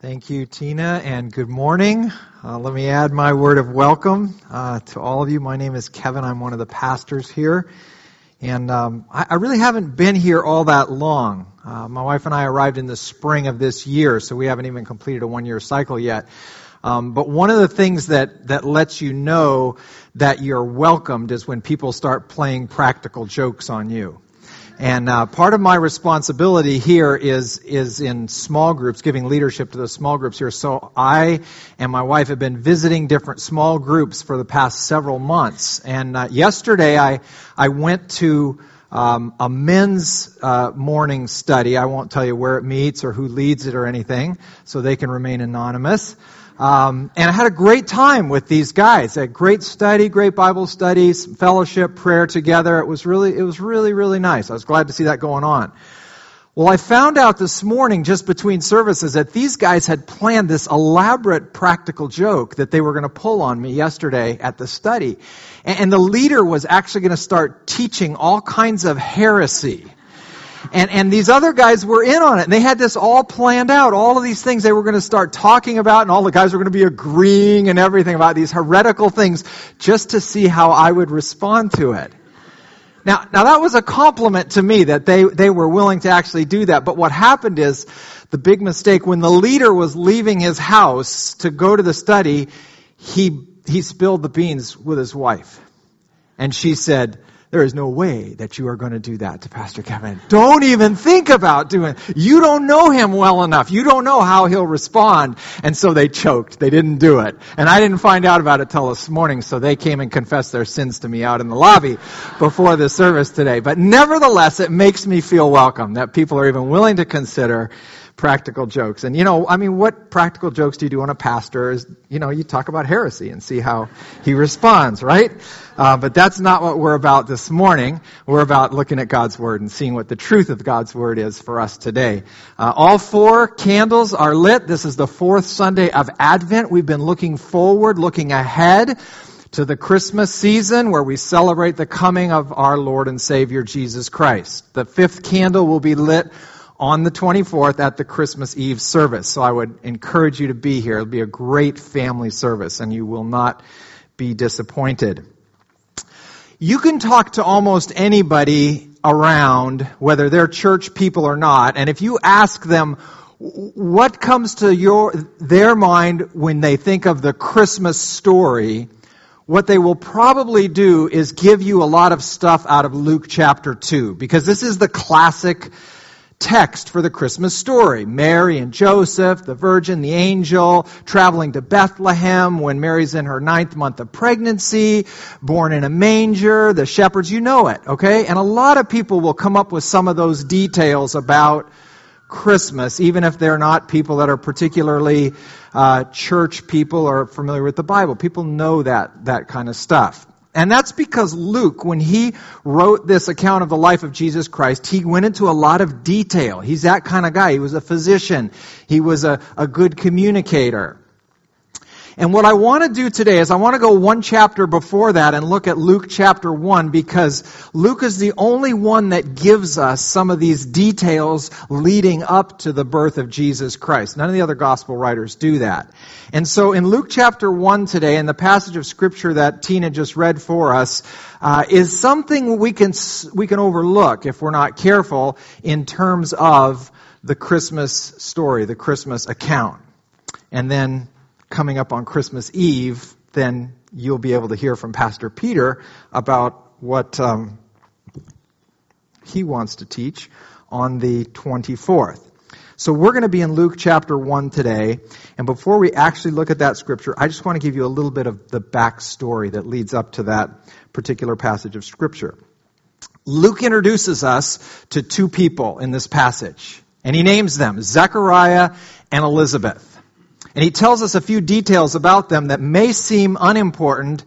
Thank you, Tina, and good morning. Uh, let me add my word of welcome uh, to all of you. My name is Kevin. I'm one of the pastors here. And um, I, I, really haven't been here all that long. Uh, my wife and I arrived in the spring of this year, so we haven't even completed a one year cycle yet. Um, but one of the things that, that lets you know that you're welcomed is when people start playing practical jokes on you. And uh, part of my responsibility here is is in small groups, giving leadership to the small groups here. So I and my wife have been visiting different small groups for the past several months. And uh, yesterday I I went to um, a men's uh, morning study. I won't tell you where it meets or who leads it or anything, so they can remain anonymous. Um, and I had a great time with these guys. A great study, great Bible studies, fellowship, prayer together. It was really, it was really, really nice. I was glad to see that going on. Well, I found out this morning, just between services, that these guys had planned this elaborate practical joke that they were going to pull on me yesterday at the study. And the leader was actually going to start teaching all kinds of heresy and, and these other guys were in on it. And they had this all planned out. All of these things they were going to start talking about, and all the guys were going to be agreeing and everything about these heretical things just to see how I would respond to it. Now, now that was a compliment to me that they, they were willing to actually do that. But what happened is the big mistake when the leader was leaving his house to go to the study, he, he spilled the beans with his wife. And she said, there is no way that you are going to do that to Pastor Kevin. Don't even think about doing it. You don't know him well enough. You don't know how he'll respond. And so they choked. They didn't do it. And I didn't find out about it till this morning, so they came and confessed their sins to me out in the lobby before the service today. But nevertheless, it makes me feel welcome that people are even willing to consider practical jokes. And you know, I mean, what practical jokes do you do on a pastor? Is you know, you talk about heresy and see how he responds, right? Uh, but that's not what we're about this morning. We're about looking at God's word and seeing what the truth of God's word is for us today. Uh, all four candles are lit. This is the fourth Sunday of Advent. We've been looking forward, looking ahead to the Christmas season where we celebrate the coming of our Lord and Savior Jesus Christ. The fifth candle will be lit on the 24th at the Christmas Eve service. So I would encourage you to be here. It'll be a great family service and you will not be disappointed. You can talk to almost anybody around, whether they're church people or not, and if you ask them, what comes to your, their mind when they think of the Christmas story, what they will probably do is give you a lot of stuff out of Luke chapter 2, because this is the classic text for the Christmas story. Mary and Joseph, the virgin, the angel, traveling to Bethlehem when Mary's in her ninth month of pregnancy, born in a manger, the shepherds, you know it, okay? And a lot of people will come up with some of those details about Christmas, even if they're not people that are particularly uh, church people or familiar with the Bible. People know that, that kind of stuff. And that's because Luke, when he wrote this account of the life of Jesus Christ, he went into a lot of detail. He's that kind of guy. He was a physician. He was a, a good communicator. And what I want to do today is I want to go one chapter before that and look at Luke chapter 1 because Luke is the only one that gives us some of these details leading up to the birth of Jesus Christ. None of the other gospel writers do that. And so in Luke chapter 1 today, in the passage of scripture that Tina just read for us, uh, is something we can, we can overlook if we're not careful in terms of the Christmas story, the Christmas account. And then coming up on Christmas Eve, then you'll be able to hear from Pastor Peter about what um, he wants to teach on the 24th. So we're going to be in Luke chapter 1 today. And before we actually look at that scripture, I just want to give you a little bit of the backstory that leads up to that particular passage of scripture. Luke introduces us to two people in this passage. And he names them Zechariah and Elizabeth. And he tells us a few details about them that may seem unimportant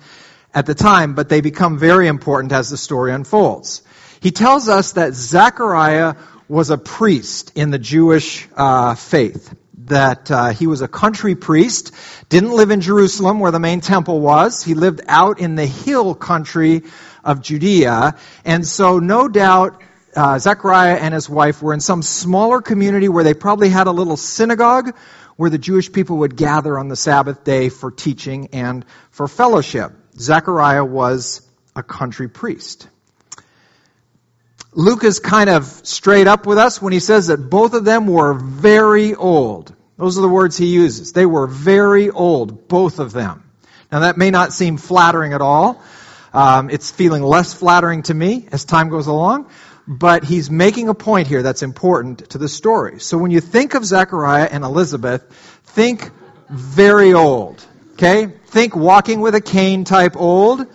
at the time, but they become very important as the story unfolds. He tells us that Zechariah was a priest in the Jewish uh, faith. That uh, he was a country priest, didn't live in Jerusalem where the main temple was. He lived out in the hill country of Judea. And so, no doubt, uh, Zechariah and his wife were in some smaller community where they probably had a little synagogue where the Jewish people would gather on the Sabbath day for teaching and for fellowship. Zechariah was a country priest. Luke is kind of straight up with us when he says that both of them were very old. Those are the words he uses. They were very old, both of them. Now that may not seem flattering at all. Um, it's feeling less flattering to me as time goes along. But he's making a point here that's important to the story. So when you think of Zechariah and Elizabeth, think very old. Okay? Think walking with a cane type old.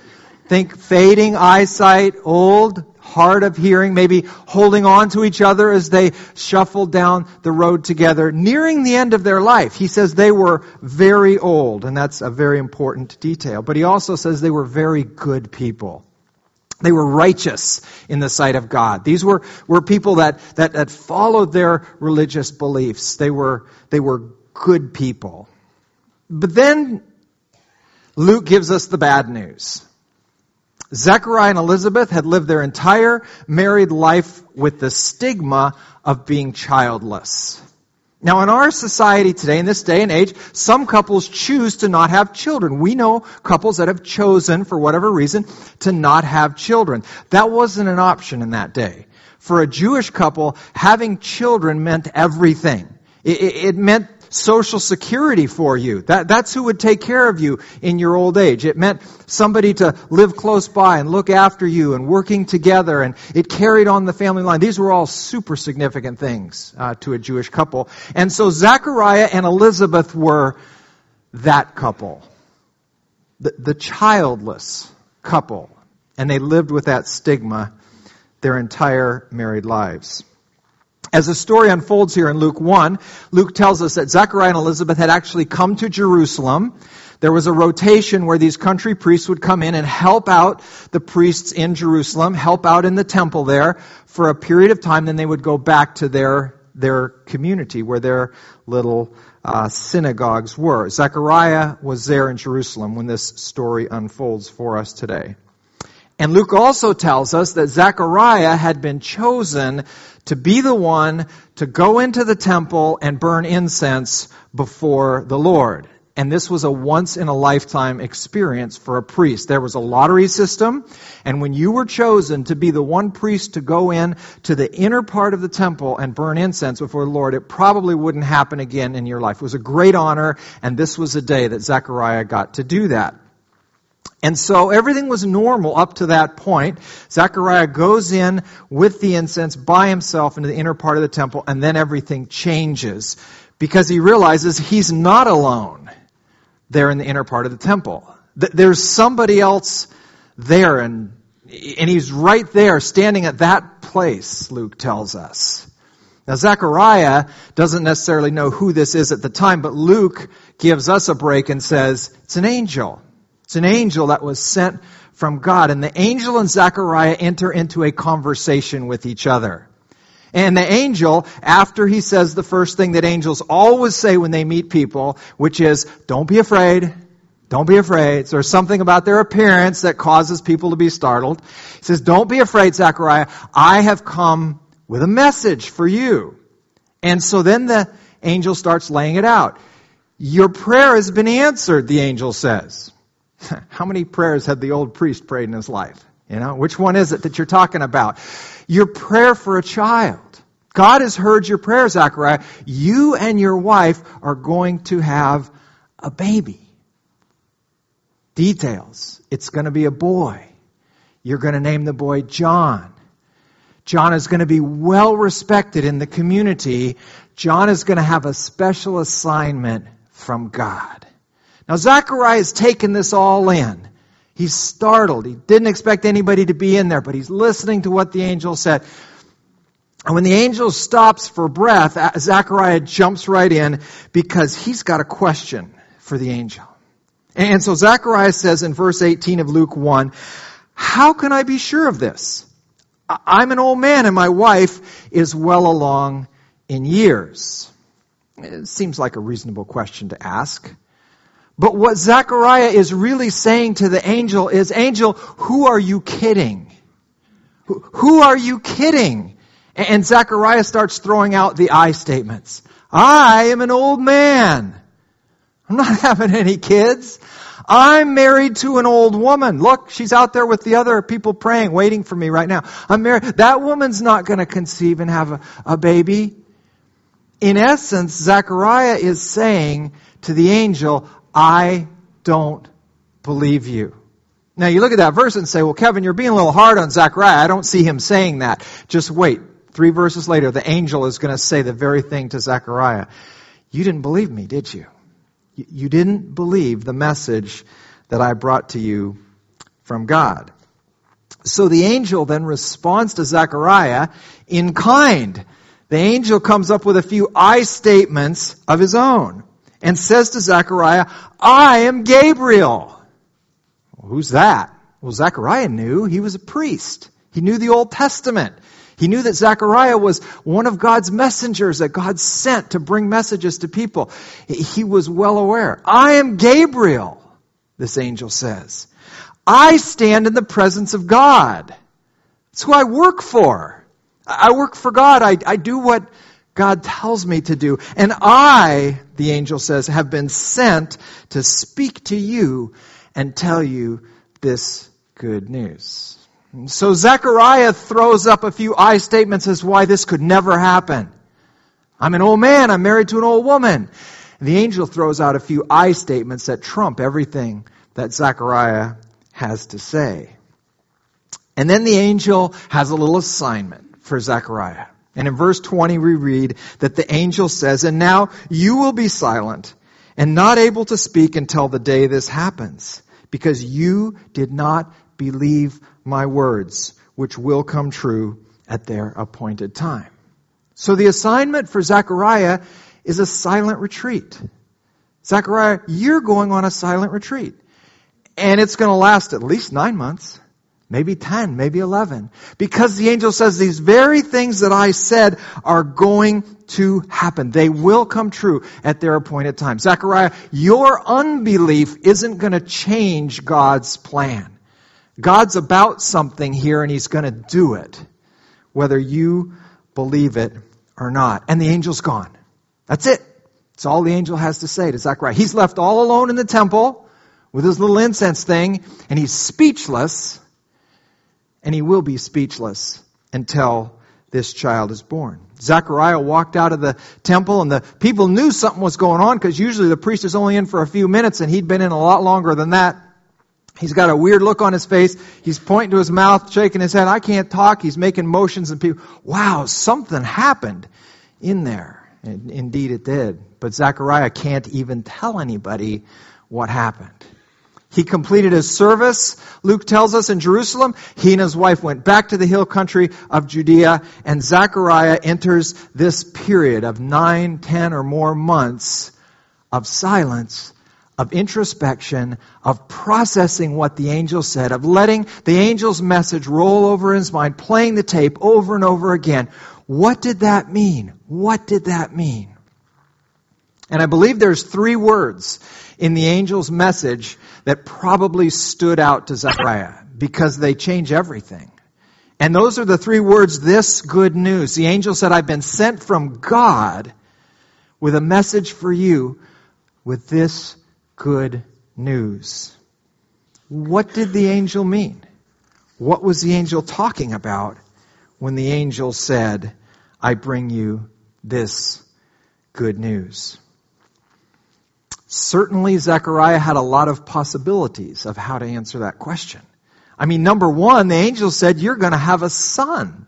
Think fading eyesight old hard of hearing, maybe holding on to each other as they shuffled down the road together, nearing the end of their life. He says they were very old, and that's a very important detail. But he also says they were very good people. They were righteous in the sight of God. These were, were people that, that, that followed their religious beliefs. They were, they were good people. But then Luke gives us the bad news. Zechariah and Elizabeth had lived their entire married life with the stigma of being childless. Now, in our society today, in this day and age, some couples choose to not have children. We know couples that have chosen, for whatever reason, to not have children. That wasn't an option in that day. For a Jewish couple, having children meant everything. It, meant social security for you. That, that's who would take care of you in your old age. It meant somebody to live close by and look after you and working together, and it carried on the family line. These were all super significant things uh, to a Jewish couple. And so Zechariah and Elizabeth were that couple, the, the childless couple. And they lived with that stigma their entire married lives. As the story unfolds here in Luke 1, Luke tells us that Zechariah and Elizabeth had actually come to Jerusalem. There was a rotation where these country priests would come in and help out the priests in Jerusalem, help out in the temple there for a period of time. Then they would go back to their, their community where their little uh, synagogues were. Zechariah was there in Jerusalem when this story unfolds for us today. And Luke also tells us that Zechariah had been chosen to be the one to go into the temple and burn incense before the Lord. And this was a once in a lifetime experience for a priest. There was a lottery system, and when you were chosen to be the one priest to go in to the inner part of the temple and burn incense before the Lord, it probably wouldn't happen again in your life. It was a great honor, and this was a day that Zechariah got to do that. And so everything was normal up to that point. Zechariah goes in with the incense by himself into the inner part of the temple, and then everything changes because he realizes he's not alone there in the inner part of the temple. There's somebody else there, and, and he's right there standing at that place, Luke tells us. Now, Zechariah doesn't necessarily know who this is at the time, but Luke gives us a break and says, it's an angel. It's an angel that was sent from God. And the angel and Zechariah enter into a conversation with each other. And the angel, after he says the first thing that angels always say when they meet people, which is, don't be afraid, don't be afraid. So There's something about their appearance that causes people to be startled. He says, don't be afraid, Zechariah. I have come with a message for you. And so then the angel starts laying it out. Your prayer has been answered, the angel says. How many prayers had the old priest prayed in his life? You know, which one is it that you're talking about? Your prayer for a child. God has heard your prayer, Zechariah. You and your wife are going to have a baby. Details. It's going to be a boy. You're going to name the boy John. John is going to be well respected in the community. John is going to have a special assignment from God. Now, Zechariah has taken this all in. He's startled. He didn't expect anybody to be in there, but he's listening to what the angel said. And when the angel stops for breath, uh, Zechariah jumps right in because he's got a question for the angel. And so Zechariah says in verse 18 of Luke 1, How can I be sure of this? I'm an old man and my wife is well along in years. It seems like a reasonable question to ask. But what Zechariah is really saying to the angel is, angel, who are you kidding? Who are you kidding? And Zechariah starts throwing out the I statements. I am an old man. I'm not having any kids. I'm married to an old woman. Look, she's out there with the other people praying, waiting for me right now. I'm married. That woman's not going to conceive and have a, a baby. In essence, Zechariah is saying to the angel, I don't believe you. Now you look at that verse and say, well, Kevin, you're being a little hard on Zechariah. I don't see him saying that. Just wait. Three verses later, the angel is going to say the very thing to Zechariah. You didn't believe me, did you? You didn't believe the message that I brought to you from God. So the angel then responds to Zechariah in kind. The angel comes up with a few I statements of his own and says to Zechariah, I am Gabriel. Well, who's that? Well, Zechariah knew he was a priest. He knew the Old Testament. He knew that Zechariah was one of God's messengers that God sent to bring messages to people. He was well aware. I am Gabriel, this angel says. I stand in the presence of God. It's who I work for. I work for God. I, I do what God tells me to do. And I, the angel says, have been sent to speak to you and tell you this good news. So Zechariah throws up a few I statements as why this could never happen. I'm an old man. I'm married to an old woman. The angel throws out a few I statements that trump everything that Zechariah has to say. And then the angel has a little assignment for Zechariah. And in verse 20 we read that the angel says, And now you will be silent and not able to speak until the day this happens, because you did not believe my words, which will come true at their appointed time. So the assignment for Zechariah is a silent retreat. Zechariah, you're going on a silent retreat. And it's going to last at least nine months maybe 10, maybe 11. Because the angel says these very things that I said are going to happen. They will come true at their appointed time. Zechariah, your unbelief isn't going to change God's plan. God's about something here and he's going to do it, whether you believe it or not. And the angel's gone. That's it. That's all the angel has to say to Zechariah. He's left all alone in the temple with his little incense thing and he's speechless and he will be speechless until this child is born. Zechariah walked out of the temple and the people knew something was going on because usually the priest is only in for a few minutes and he'd been in a lot longer than that. He's got a weird look on his face. He's pointing to his mouth, shaking his head. I can't talk. He's making motions and people, wow, something happened in there. And indeed it did. But Zechariah can't even tell anybody what happened. He completed his service, Luke tells us, in Jerusalem. He and his wife went back to the hill country of Judea, and Zechariah enters this period of nine, ten, or more months of silence, of introspection, of processing what the angel said, of letting the angel's message roll over his mind, playing the tape over and over again. What did that mean? What did that mean? And I believe there's three words in the angel's message that probably stood out to Zechariah because they change everything. And those are the three words, this good news. The angel said, I've been sent from God with a message for you with this good news. What did the angel mean? What was the angel talking about when the angel said, I bring you this good news? Certainly, Zechariah had a lot of possibilities of how to answer that question. I mean, number one, the angel said, You're going to have a son.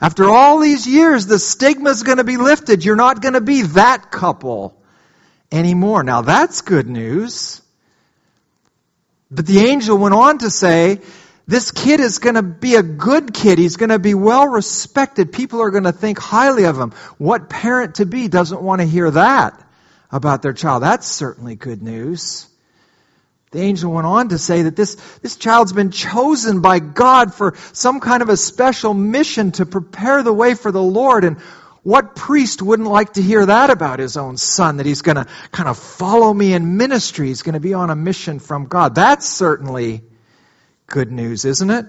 After all these years, the stigma is going to be lifted. You're not going to be that couple anymore. Now, that's good news. But the angel went on to say, this kid is going to be a good kid. He's going to be well respected. People are going to think highly of him. What parent to be doesn't want to hear that? About their child. That's certainly good news. The angel went on to say that this, this child's been chosen by God for some kind of a special mission to prepare the way for the Lord. And what priest wouldn't like to hear that about his own son, that he's going to kind of follow me in ministry? He's going to be on a mission from God. That's certainly good news, isn't it?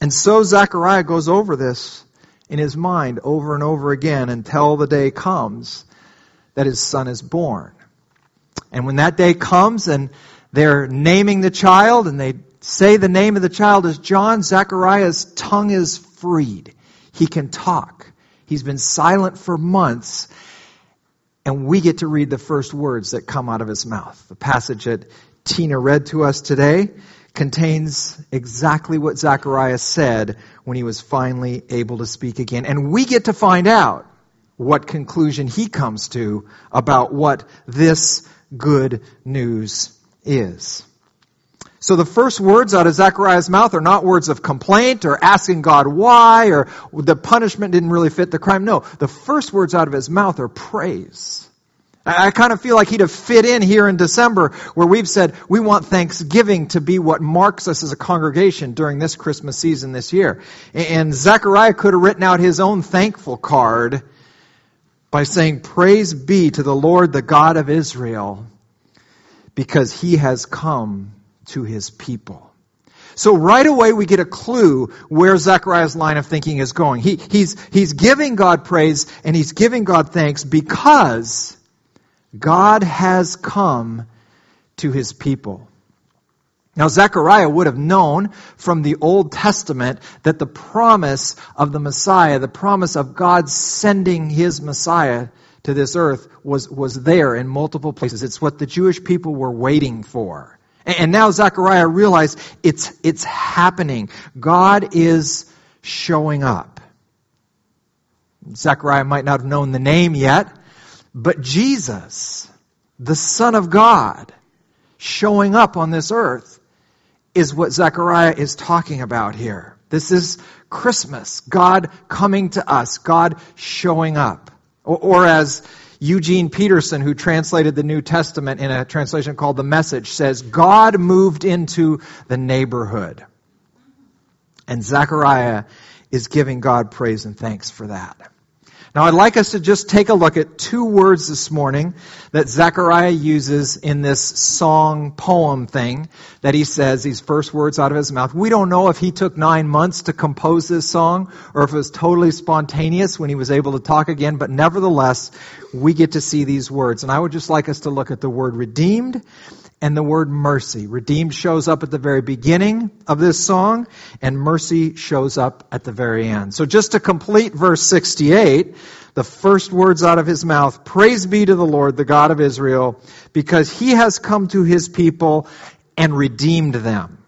And so Zechariah goes over this in his mind over and over again until the day comes that his son is born. And when that day comes and they're naming the child and they say the name of the child is John, Zechariah's tongue is freed. He can talk. He's been silent for months. And we get to read the first words that come out of his mouth. The passage that Tina read to us today contains exactly what Zechariah said when he was finally able to speak again. And we get to find out what conclusion he comes to about what this good news is. So the first words out of Zechariah's mouth are not words of complaint or asking God why or the punishment didn't really fit the crime. No, the first words out of his mouth are praise. I kind of feel like he'd have fit in here in December where we've said we want Thanksgiving to be what marks us as a congregation during this Christmas season this year. And Zechariah could have written out his own thankful card by saying, Praise be to the Lord, the God of Israel, because he has come to his people. So right away we get a clue where Zechariah's line of thinking is going. He, he's, he's giving God praise and he's giving God thanks because God has come to his people. Now, Zechariah would have known from the Old Testament that the promise of the Messiah, the promise of God sending his Messiah to this earth was, was there in multiple places. It's what the Jewish people were waiting for. And now Zechariah realized it's, it's happening. God is showing up. Zechariah might not have known the name yet, but Jesus, the Son of God, showing up on this earth is what Zechariah is talking about here. This is Christmas. God coming to us. God showing up. Or, or as Eugene Peterson, who translated the New Testament in a translation called The Message, says, God moved into the neighborhood. And Zechariah is giving God praise and thanks for that. Now, I'd like us to just take a look at two words this morning that Zechariah uses in this song poem thing that he says, these first words out of his mouth. We don't know if he took nine months to compose this song or if it was totally spontaneous when he was able to talk again, but nevertheless, we get to see these words. And I would just like us to look at the word redeemed and the word mercy. Redeemed shows up at the very beginning of this song, and mercy shows up at the very end. So just to complete verse 68, the first words out of his mouth, Praise be to the Lord, the God of Israel, because he has come to his people and redeemed them.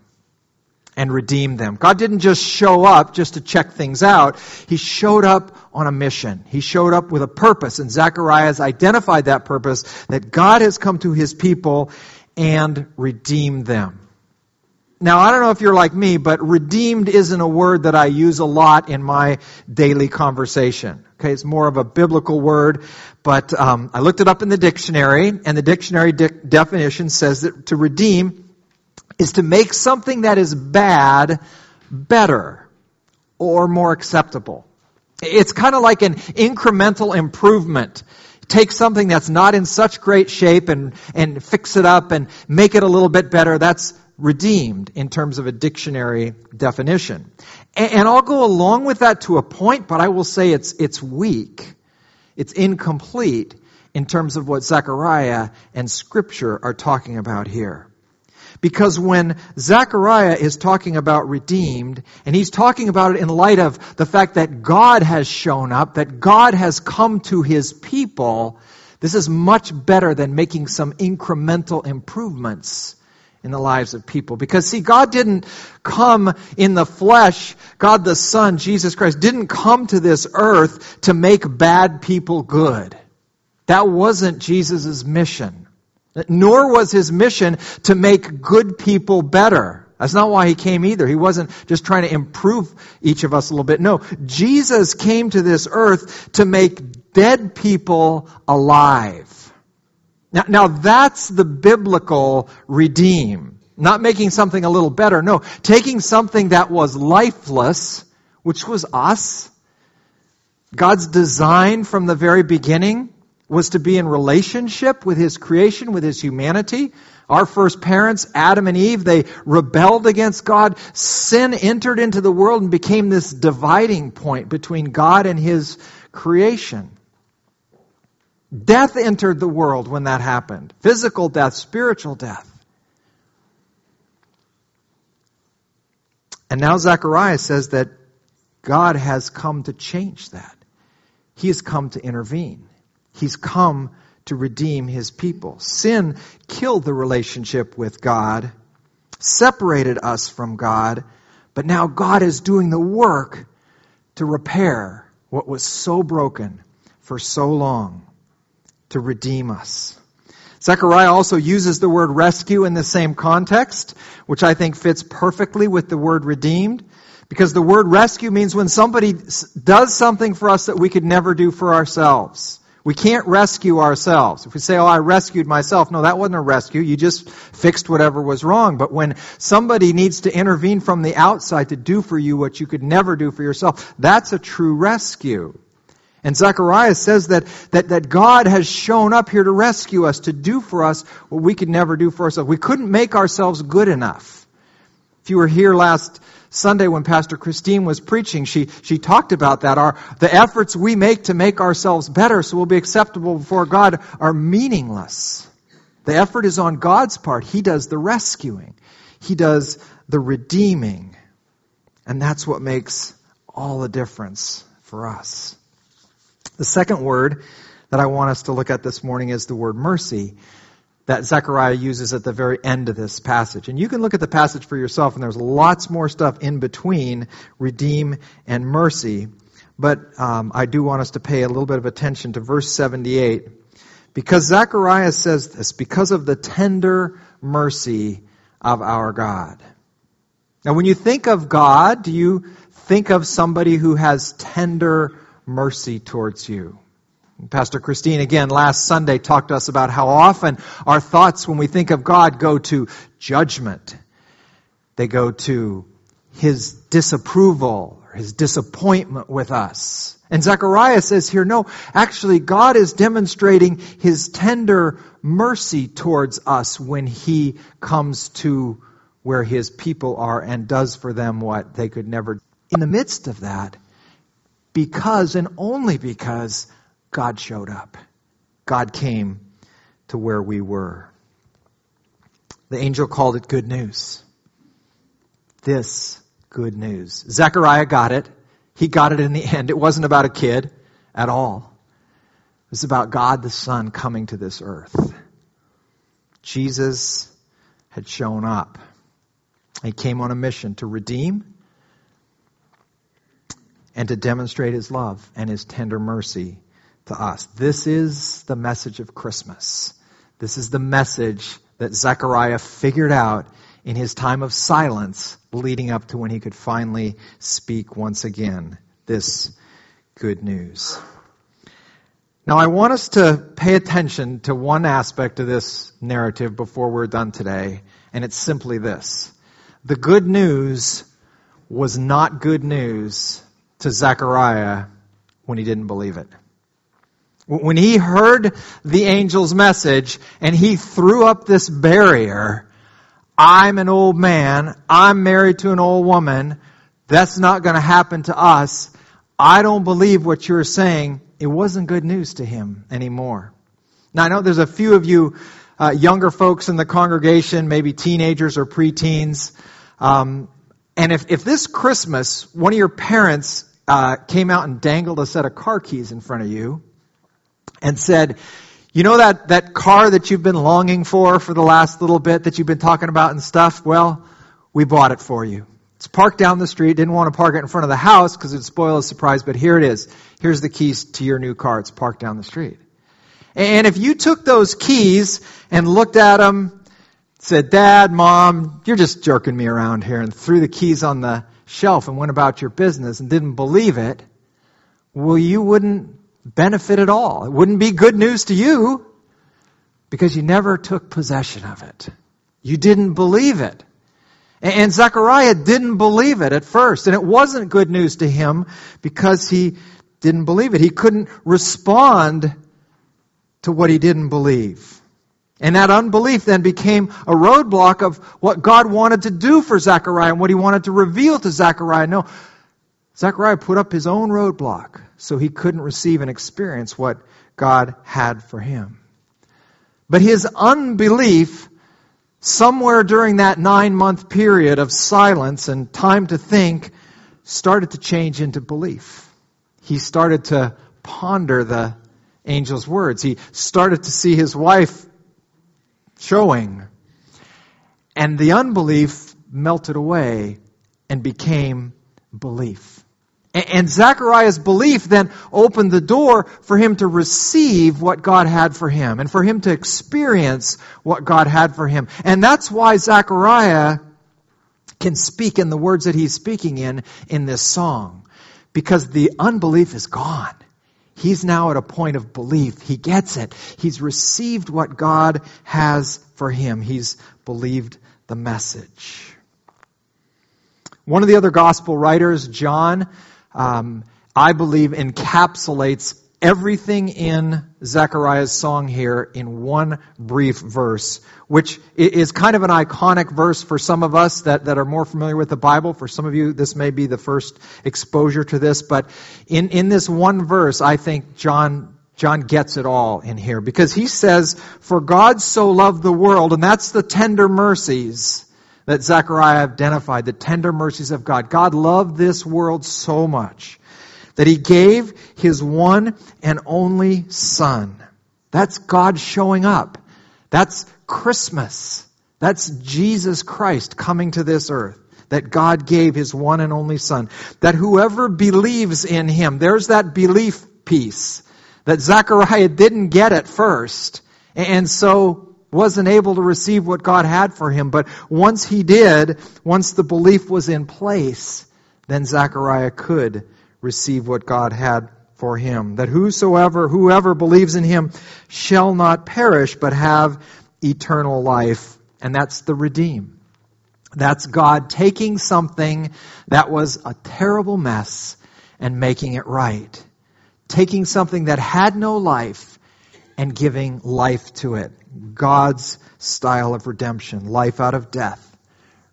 And redeemed them. God didn't just show up just to check things out. He showed up on a mission. He showed up with a purpose, and Zechariah has identified that purpose that God has come to his people and redeem them. Now, I don't know if you're like me, but redeemed isn't a word that I use a lot in my daily conversation. Okay, it's more of a biblical word, but um, I looked it up in the dictionary, and the dictionary de- definition says that to redeem is to make something that is bad better or more acceptable. It's kind of like an incremental improvement take something that's not in such great shape and, and fix it up and make it a little bit better, that's redeemed in terms of a dictionary definition. And, and I'll go along with that to a point, but I will say it's, it's weak. It's incomplete in terms of what Zechariah and Scripture are talking about here. Because when Zechariah is talking about redeemed, and he's talking about it in light of the fact that God has shown up, that God has come to his people, this is much better than making some incremental improvements in the lives of people. Because see, God didn't come in the flesh, God the Son, Jesus Christ, didn't come to this earth to make bad people good. That wasn't Jesus' mission. Nor was his mission to make good people better. That's not why he came either. He wasn't just trying to improve each of us a little bit. No, Jesus came to this earth to make dead people alive. Now, now that's the biblical redeem. Not making something a little better. No, taking something that was lifeless, which was us, God's design from the very beginning, was to be in relationship with his creation, with his humanity. Our first parents, Adam and Eve, they rebelled against God. Sin entered into the world and became this dividing point between God and his creation. Death entered the world when that happened physical death, spiritual death. And now Zechariah says that God has come to change that. He has come to intervene. He's come to redeem his people. Sin killed the relationship with God, separated us from God, but now God is doing the work to repair what was so broken for so long, to redeem us. Zechariah also uses the word rescue in the same context, which I think fits perfectly with the word redeemed. Because the word rescue means when somebody does something for us that we could never do for ourselves. We can't rescue ourselves. If we say, oh, I rescued myself, no, that wasn't a rescue. You just fixed whatever was wrong. But when somebody needs to intervene from the outside to do for you what you could never do for yourself, that's a true rescue. And Zechariah says that, that, that God has shown up here to rescue us, to do for us what we could never do for ourselves. We couldn't make ourselves good enough. If you were here last Sunday when Pastor Christine was preaching, she, she talked about that. Our, the efforts we make to make ourselves better so we'll be acceptable before God are meaningless. The effort is on God's part. He does the rescuing. He does the redeeming. And that's what makes all the difference for us. The second word that I want us to look at this morning is the word mercy that Zechariah uses at the very end of this passage. And you can look at the passage for yourself, and there's lots more stuff in between redeem and mercy. But um, I do want us to pay a little bit of attention to verse 78. Because Zechariah says this, because of the tender mercy of our God. Now, when you think of God, do you think of somebody who has tender mercy towards you? Pastor Christine, again, last Sunday talked to us about how often our thoughts when we think of God go to judgment. They go to his disapproval or his disappointment with us. And Zechariah says here, no, actually, God is demonstrating his tender mercy towards us when he comes to where his people are and does for them what they could never. In the midst of that, because and only because God showed up. God came to where we were. The angel called it good news. This good news. Zechariah got it. He got it in the end. It wasn't about a kid at all. It was about God the Son coming to this earth. Jesus had shown up. He came on a mission to redeem and to demonstrate his love and his tender mercy to us. This is the message of Christmas. This is the message that Zechariah figured out in his time of silence leading up to when he could finally speak once again this good news. Now, I want us to pay attention to one aspect of this narrative before we're done today, and it's simply this. The good news was not good news to Zechariah when he didn't believe it. When he heard the angel's message and he threw up this barrier, I'm an old man, I'm married to an old woman, that's not going to happen to us. I don't believe what you're saying. It wasn't good news to him anymore. Now, I know there's a few of you uh, younger folks in the congregation, maybe teenagers or preteens. Um, and if, if this Christmas, one of your parents uh, came out and dangled a set of car keys in front of you, and said, you know that, that car that you've been longing for for the last little bit that you've been talking about and stuff? Well, we bought it for you. It's parked down the street. Didn't want to park it in front of the house because it'd spoil the surprise, but here it is. Here's the keys to your new car. It's parked down the street. And if you took those keys and looked at them, said, Dad, Mom, you're just jerking me around here, and threw the keys on the shelf and went about your business and didn't believe it, well, you wouldn't benefit at all. It wouldn't be good news to you because you never took possession of it. You didn't believe it. And Zechariah didn't believe it at first. And it wasn't good news to him because he didn't believe it. He couldn't respond to what he didn't believe. And that unbelief then became a roadblock of what God wanted to do for Zechariah and what he wanted to reveal to Zechariah. No, Zechariah put up his own roadblock so he couldn't receive and experience what God had for him. But his unbelief, somewhere during that nine month period of silence and time to think, started to change into belief. He started to ponder the angel's words. He started to see his wife showing. And the unbelief melted away and became belief. And Zechariah's belief then opened the door for him to receive what God had for him and for him to experience what God had for him. And that's why Zechariah can speak in the words that he's speaking in in this song. Because the unbelief is gone. He's now at a point of belief. He gets it. He's received what God has for him. He's believed the message. One of the other gospel writers, John, um, I believe encapsulates everything in Zechariah's song here in one brief verse, which is kind of an iconic verse for some of us that, that are more familiar with the Bible. For some of you, this may be the first exposure to this, but in, in this one verse, I think John John gets it all in here because he says, For God so loved the world, and that's the tender mercies that Zechariah identified, the tender mercies of God. God loved this world so much that he gave his one and only son. That's God showing up. That's Christmas. That's Jesus Christ coming to this earth. That God gave his one and only son. That whoever believes in him, there's that belief piece that Zechariah didn't get at first. And so wasn't able to receive what God had for him. But once he did, once the belief was in place, then Zechariah could receive what God had for him. That whosoever, whoever believes in him shall not perish, but have eternal life. And that's the redeem. That's God taking something that was a terrible mess and making it right. Taking something that had no life and giving life to it. God's style of redemption. Life out of death.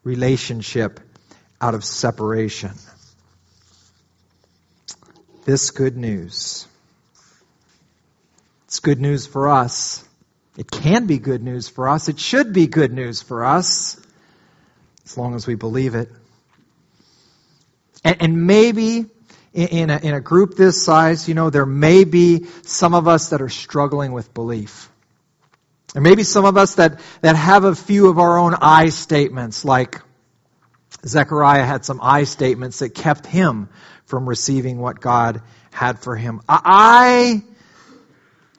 Relationship out of separation this good news. It's good news for us. It can be good news for us. It should be good news for us, as long as we believe it. And, and maybe in a, in a group this size, you know, there may be some of us that are struggling with belief. There may be some of us that, that have a few of our own I statements, like Zechariah had some I statements that kept him from receiving what God had for him. I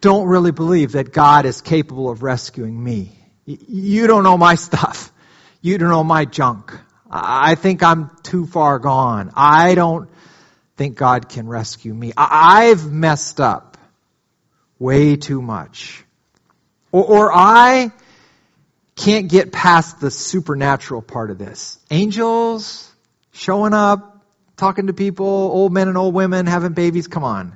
don't really believe that God is capable of rescuing me. You don't know my stuff. You don't know my junk. I think I'm too far gone. I don't think God can rescue me. I've messed up way too much. Or, or I can't get past the supernatural part of this. Angels showing up, talking to people, old men and old women having babies. Come on.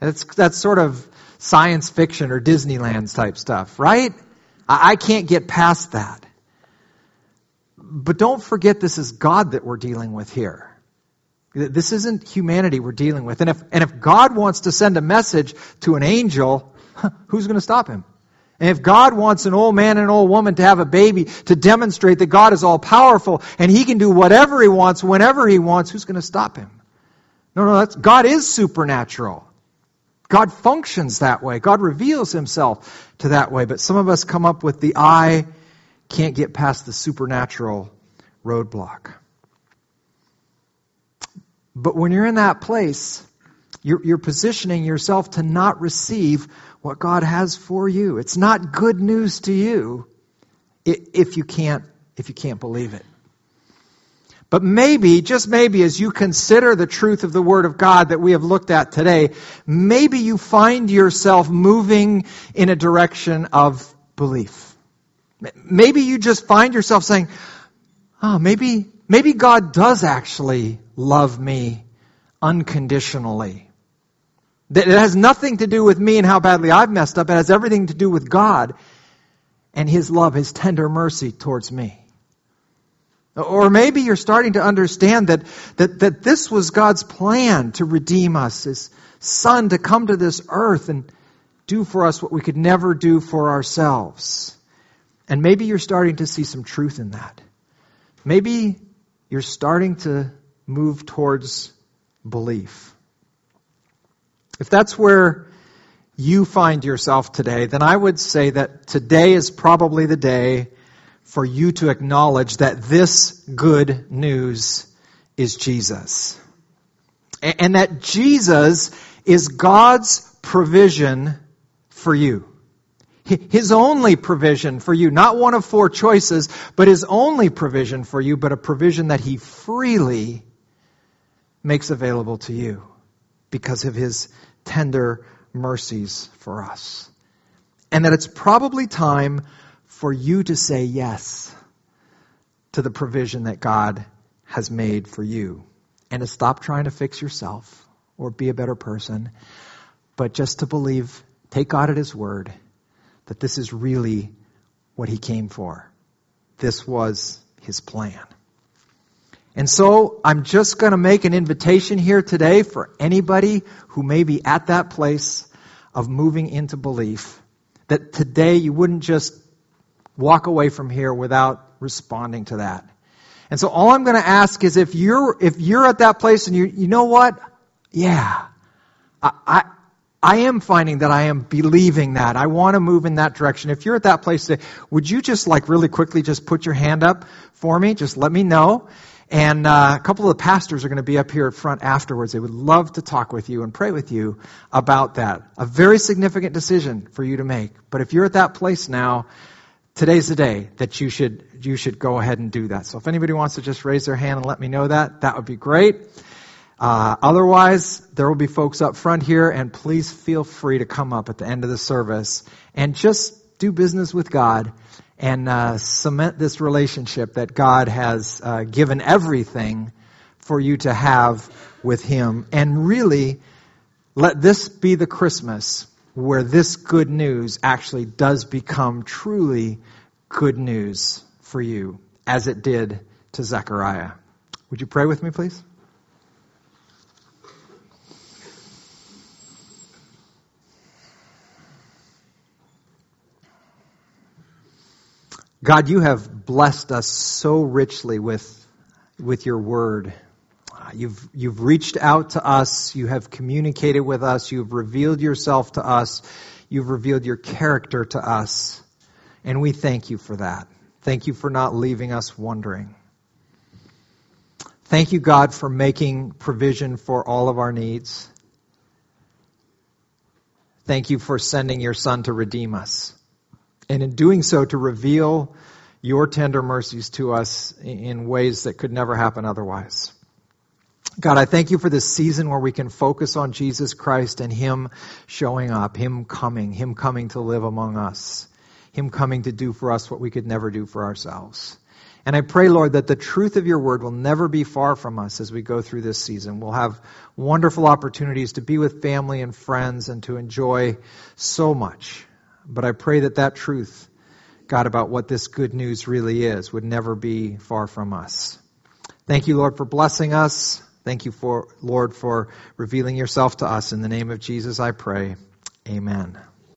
That's, that's sort of science fiction or Disneyland type stuff, right? I, I can't get past that. But don't forget this is God that we're dealing with here. This isn't humanity we're dealing with. And if, and if God wants to send a message to an angel, who's going to stop him? And if God wants an old man and an old woman to have a baby to demonstrate that God is all powerful and he can do whatever he wants whenever he wants, who's going to stop him? No, no, that's, God is supernatural. God functions that way. God reveals himself to that way. But some of us come up with the I can't get past the supernatural roadblock. But when you're in that place, you're, you're positioning yourself to not receive what God has for you. It's not good news to you if you can't, if you can't believe it. But maybe, just maybe, as you consider the truth of the Word of God that we have looked at today, maybe you find yourself moving in a direction of belief. Maybe you just find yourself saying, oh, maybe, maybe God does actually love me unconditionally. That it has nothing to do with me and how badly I've messed up. It has everything to do with God and His love, His tender mercy towards me. Or maybe you're starting to understand that, that, that this was God's plan to redeem us, His Son to come to this earth and do for us what we could never do for ourselves. And maybe you're starting to see some truth in that. Maybe you're starting to move towards belief. If that's where you find yourself today, then I would say that today is probably the day for you to acknowledge that this good news is Jesus. And that Jesus is God's provision for you. His only provision for you, not one of four choices, but his only provision for you, but a provision that he freely makes available to you because of his tender mercies for us. And that it's probably time for you to say yes to the provision that God has made for you and to stop trying to fix yourself or be a better person, but just to believe, take God at His word, that this is really what He came for. This was His plan. And so I'm just going to make an invitation here today for anybody who may be at that place of moving into belief that today you wouldn't just walk away from here without responding to that. And so all I'm going to ask is if you're, if you're at that place and you, you know what? Yeah. I, I, I am finding that I am believing that. I want to move in that direction. If you're at that place today, would you just like really quickly just put your hand up for me? Just let me know. And uh, a couple of the pastors are going to be up here at front afterwards. They would love to talk with you and pray with you about that. A very significant decision for you to make. But if you're at that place now, today's the day that you should you should go ahead and do that. So if anybody wants to just raise their hand and let me know that, that would be great. Uh, otherwise, there will be folks up front here, and please feel free to come up at the end of the service and just do business with God and uh, cement this relationship that God has uh, given everything for you to have with Him, and really let this be the Christmas where this good news actually does become truly good news for you, as it did to Zechariah. Would you pray with me, please? God, you have blessed us so richly with, with your word. You've, you've reached out to us. You have communicated with us. You've revealed yourself to us. You've revealed your character to us. And we thank you for that. Thank you for not leaving us wondering. Thank you, God, for making provision for all of our needs. Thank you for sending your Son to redeem us. And in doing so, to reveal your tender mercies to us in ways that could never happen otherwise. God, I thank you for this season where we can focus on Jesus Christ and Him showing up, Him coming, Him coming to live among us, Him coming to do for us what we could never do for ourselves. And I pray, Lord, that the truth of your word will never be far from us as we go through this season. We'll have wonderful opportunities to be with family and friends and to enjoy so much. But I pray that that truth, God, about what this good news really is, would never be far from us. Thank you, Lord, for blessing us. Thank you for, Lord, for revealing yourself to us. In the name of Jesus, I pray. Amen.